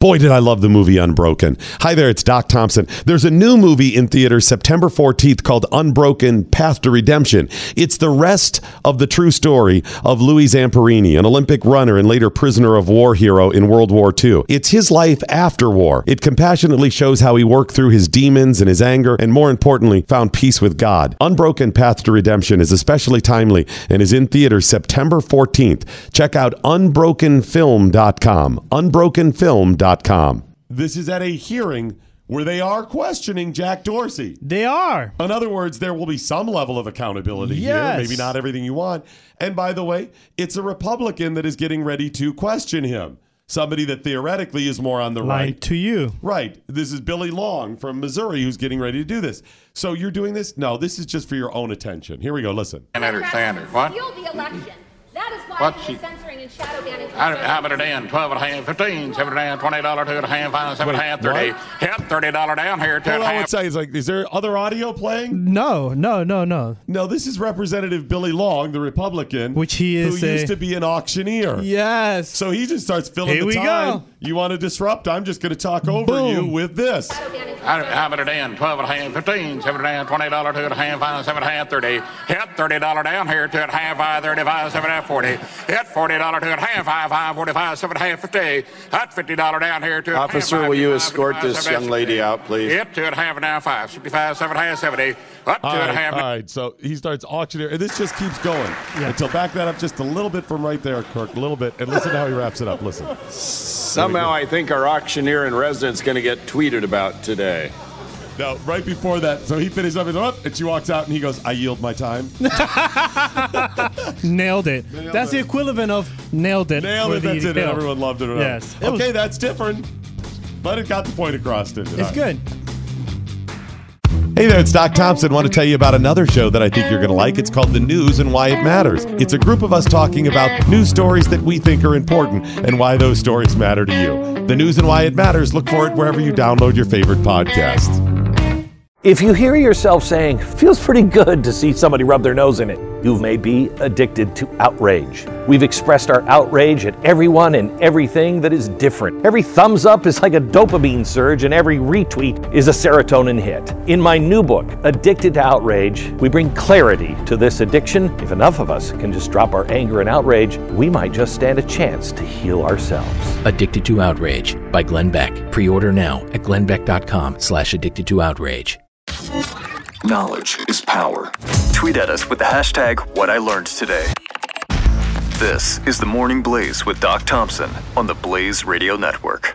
Boy, did I love the movie Unbroken. Hi there, it's Doc Thompson. There's a new movie in theaters September 14th called Unbroken Path to Redemption. It's the rest of the true story of Louis Zamperini, an Olympic runner and later prisoner of war hero in World War II. It's his life after war. It compassionately shows how he worked through his demons and his anger, and more importantly, found peace with God. Unbroken Path to Redemption is especially timely and is in theaters September 14th. Check out unbrokenfilm.com. Unbrokenfilm.com. This is at a hearing where they are questioning Jack Dorsey. They are. In other words, there will be some level of accountability Yes. here, maybe not everything you want. And by the way, it's a Republican that is getting ready to question him. Somebody that theoretically is more on the Lying right. to you. Right. This is Billy Long from Missouri who's getting ready to do this. So you're doing this? No, this is just for your own attention. Here we go. Listen. can't understand. What? Steal the election. That is why What he she- censoring and shadow banning. How, how about a dan? Twelve and a half, fifteen, seven and a half, twenty dollar, two and a half, five, seven and a half, Wait, thirty. what? Yep, thirty dollar down here, two Hold and a on one half. second. It's like, is there other audio playing? No, no, no, no. No, this is Representative Billy Long, the Republican, Which he is who a- used to be an auctioneer. Yes. So he just starts filling Here the we time. go. You want to disrupt? I'm just going to talk over Boom. you with this. How, how about a dan? Twelve and a half, fifteen, seven and a half, twenty dollar, two and a half, five, seven and a half, thirty. Yep, thirty dollar down here, two and a half, five, thirty-five, seven and a half, forty. Yep, forty dollar, two and a half, five, five, forty-five, seven and a half, fifty. That fifty dollar down here, two and a half, Officer, five, will you escort this seven and a young lady out, please? Yep, two and a half and now five, fifty-five, seven and a half, seventy. Up, two All and a right, half. all right. So he starts auctioneer, and this just keeps going until back that up just a little bit from right there, Kirk, a little bit, and listen to how he wraps it up. Listen. Somehow I think our auctioneer in residence going to get tweeted about today. No, right before that, so he finishes up, he's up, oh, and she walks out, and he goes, "I yield my time." Nailed it. Nailed that's the equivalent of nailed it. Nailed it. That's it. And hill. everyone loved it. or Yes. whatever. It was- Okay, that's different, but it got the point across. Didn't it? It's good. Hey there, it's Doc Thompson. want to tell you about another show that I think you're going to like. It's called The News and Why It Matters. It's a group of us talking about news stories that we think are important and why those stories matter to you. The News and Why It Matters. Look for it wherever you download your favorite podcasts. If you hear yourself saying, feels pretty good to see somebody rub their nose in it, you may be addicted to outrage. We've expressed our outrage at everyone and everything that is different. Every thumbs up is like a dopamine surge, and every retweet is a serotonin hit. In my new book, Addicted to Outrage, we bring clarity to this addiction. If enough of us can just drop our anger and outrage, we might just stand a chance to heal ourselves. Addicted to Outrage by Glenn Beck. Pre-order now at glennbeck.com slash addicted to outrage. Knowledge is power. Tweet at us with the hashtag What I Learned Today. This is the Morning Blaze with Doc Thompson on the Blaze Radio Network.